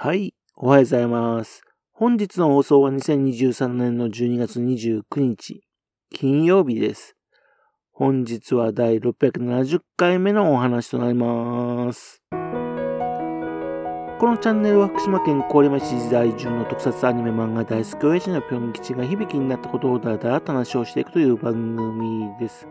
はい、おはようございます。本日の放送は2023年の12月29日、金曜日です。本日は第670回目のお話となります。このチャンネルは福島県郡山市在住の特撮アニメ漫画大好き親父のぴょん吉が響きになったことをだらだらと話をしていくという番組です。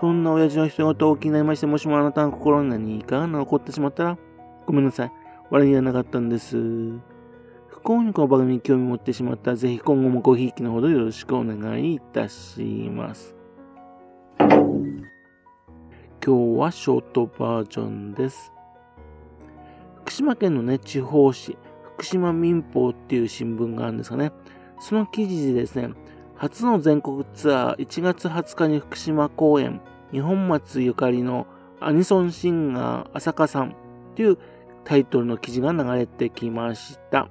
そんな親父の人事を気になりまして、もしもあなたの心に何かが残ってしまったら、ごめんなさい。笑いがなかったんです。不幸にこの番組に興味持ってしまったら、ぜひ今後もごひいきのほどよろしくお願いいたします。今日はショートバージョンです。福島県のね、地方紙、福島民報っていう新聞があるんですかね。その記事でですね、初の全国ツアー1月20日に福島公演、日本松ゆかりのアニソンシンガー浅香さんというタイトルの記事が流れてきました。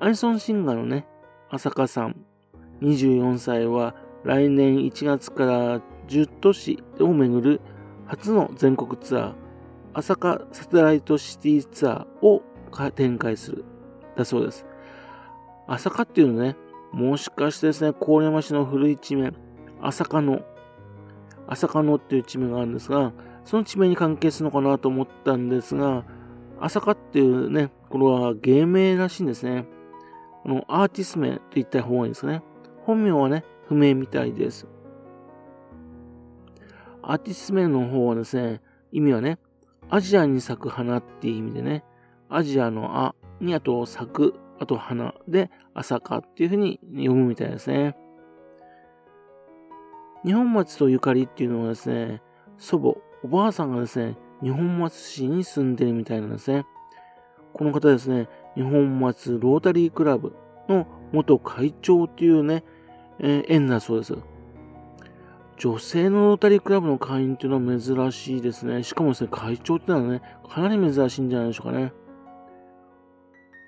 アニソンシンガーのね、浅香さん、24歳は来年1月から10都市を巡る初の全国ツアー、浅香サテライトシティツアーを展開する、だそうです。浅香っていうのね、もしかしてですね、郡山市の古い地名、浅香野、浅香野っていう地名があるんですが、その地名に関係するのかなと思ったんですが、朝香っていうね、これは芸名らしいんですね。このアーティスト名と言った方がいいんですかね。本名はね、不明みたいです。アーティスト名の方はですね、意味はね、アジアに咲く花っていう意味でね、アジアのあにあと咲く、あと花で朝香っていう風に読むみたいですね。日本町とゆかりっていうのはですね、祖母、おばあさんがですね、日本松市に住んでるみたいなんですね。この方ですね、日本松ロータリークラブの元会長っていうね、えー、縁だそうです。女性のロータリークラブの会員っていうのは珍しいですね。しかもですね、会長っていうのはね、かなり珍しいんじゃないでしょうかね。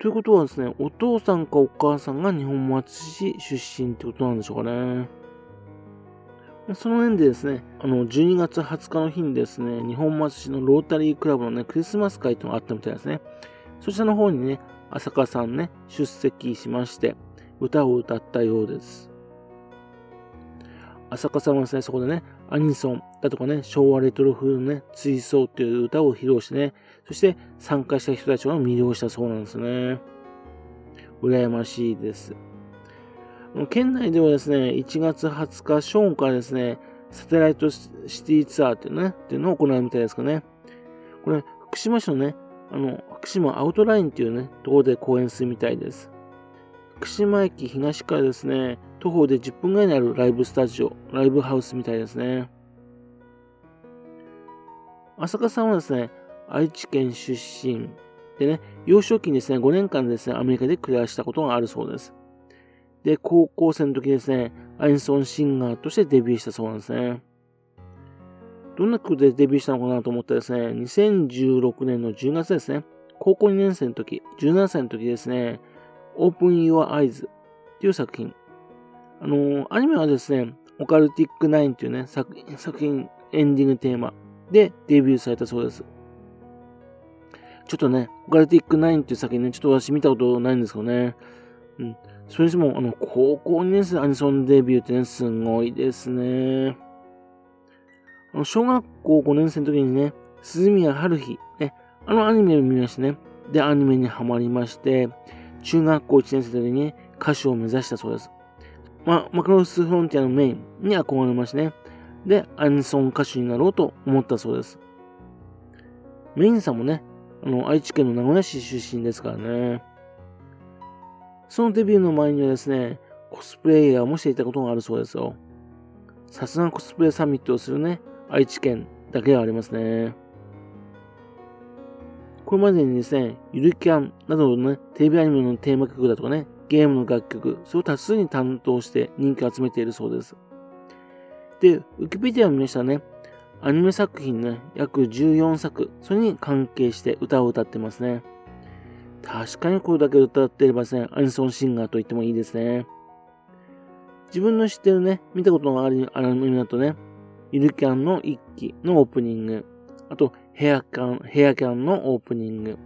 ということはですね、お父さんかお母さんが日本松市出身ってことなんでしょうかね。その縁でですね、あの、12月20日の日にですね、日本松市のロータリークラブのね、クリスマス会というのがあったみたいですね。そちらの方にね、浅香さんね、出席しまして、歌を歌ったようです。浅香さんはですね、そこでね、アニソンだとかね、昭和レトロ風のね、追走という歌を披露してね、そして参加した人たちを魅了したそうなんですね。羨ましいです。県内ではですね、1月20日正午からですね、サテライトシティツアーっていうね、っていうのを行うみたいですかね。これ、福島市のね、あの、福島アウトラインっていうね、ところで公演するみたいです。福島駅東からですね、徒歩で10分ぐらいにあるライブスタジオ、ライブハウスみたいですね。浅香さんはですね、愛知県出身でね、幼少期にですね、5年間ですね、アメリカで暮らしたことがあるそうです。で、高校生の時ですね、アインソンシンガーとしてデビューしたそうなんですね。どんな曲でデビューしたのかなと思ったらですね、2016年の10月ですね、高校2年生の時、17歳の時ですね、Open Your Eyes っていう作品。あのー、アニメはですね、オカルティックナインっていうね、作作品エンディングテーマでデビューされたそうです。ちょっとね、オカルティックナインっていう作品ね、ちょっと私見たことないんですけどね。うん。それにしても、あの、高校2年生アニソンデビューってね、すごいですね。あの、小学校5年生の時にね、鈴宮春日、ね、あのアニメを見ましてね、で、アニメにハマりまして、中学校1年生の時に歌手を目指したそうです。まあ、マクロスフロンティアのメインに憧れましてね、で、アニソン歌手になろうと思ったそうです。メインさんもね、あの、愛知県の名古屋市出身ですからね。そのデビューの前にはですね、コスプレイヤーもしていたことがあるそうですよ。さすがコスプレサミットをするね、愛知県だけはありますね。これまでにですね、ゆるキャンなどのね、テレビアニメのテーマ曲だとかね、ゲームの楽曲、それを多数に担当して人気を集めているそうです。で、ウィキペディアを見ましたね、アニメ作品ね、約14作、それに関係して歌を歌ってますね。確かにこれだけ歌ってればですね、アニソンシンガーと言ってもいいですね。自分の知ってるね、見たことのあるアニメだとね、ゆるキャンの一期のオープニング、あと、ヘアキャン、ヘアキャンのオープニング。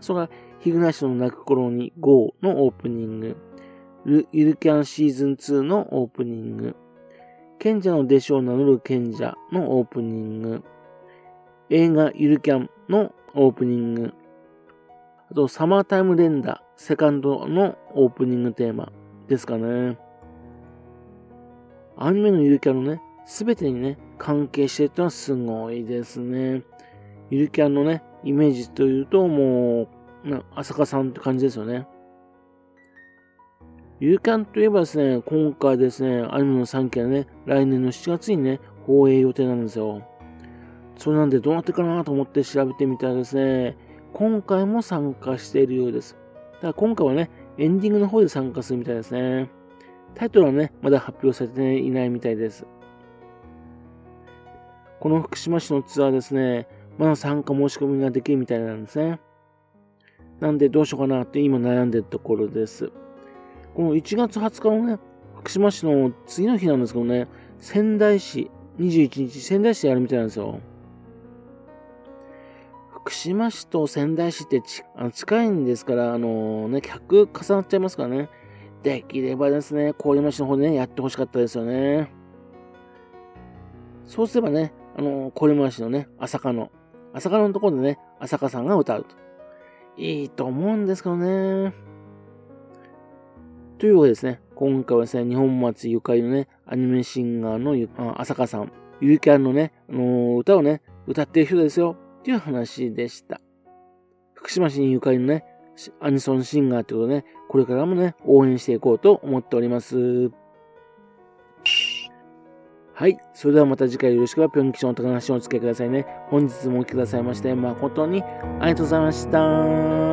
それが、ヒグナシの泣く頃に GO のオープニング。ゆるキャンシーズン2のオープニング。賢者の弟子を名乗る賢者のオープニング。映画ゆるキャンのオープニング。あと、サマータイムレンダー、セカンドのオープニングテーマですかね。アニメのゆるキャンのね、すべてにね、関係してるってのはすごいですね。ゆるキャンのね、イメージというと、もう、な浅香さんって感じですよね。ゆるキャンといえばですね、今回ですね、アニメの3期はね、来年の7月にね、放映予定なんですよ。それなんでどうなってかなと思って調べてみたらですね、今回も参加しているようです。だから今回はね、エンディングの方で参加するみたいですね。タイトルはね、まだ発表されていないみたいです。この福島市のツアーですね、まだ参加申し込みができるみたいなんですね。なんでどうしようかなって今悩んでるところです。この1月20日のね、福島市の次の日なんですけどね、仙台市、21日仙台市でやるみたいなんですよ。福島市と仙台市ってあの近いんですから、あのー、ね、客重なっちゃいますからね。できればですね、郡山市の方でね、やってほしかったですよね。そうすればね、あのー、郡山市のね、朝霞の、朝霞のところでね、朝霞さんが歌うと。いいと思うんですけどね。というわけですね、今回はですね、日本松ゆかりのね、アニメシンガーの浅香さん、ゆりキャンのね、あのー、歌をね、歌っている人ですよ、っていう話でした。福島市にゆかりのね、アニソンシンガーってことでね、これからもね、応援していこうと思っております。はい。それではまた次回よろしくは、ぴょん吉の高橋をお付けくださいね。本日もお聴きくださいまして、誠にありがとうございました。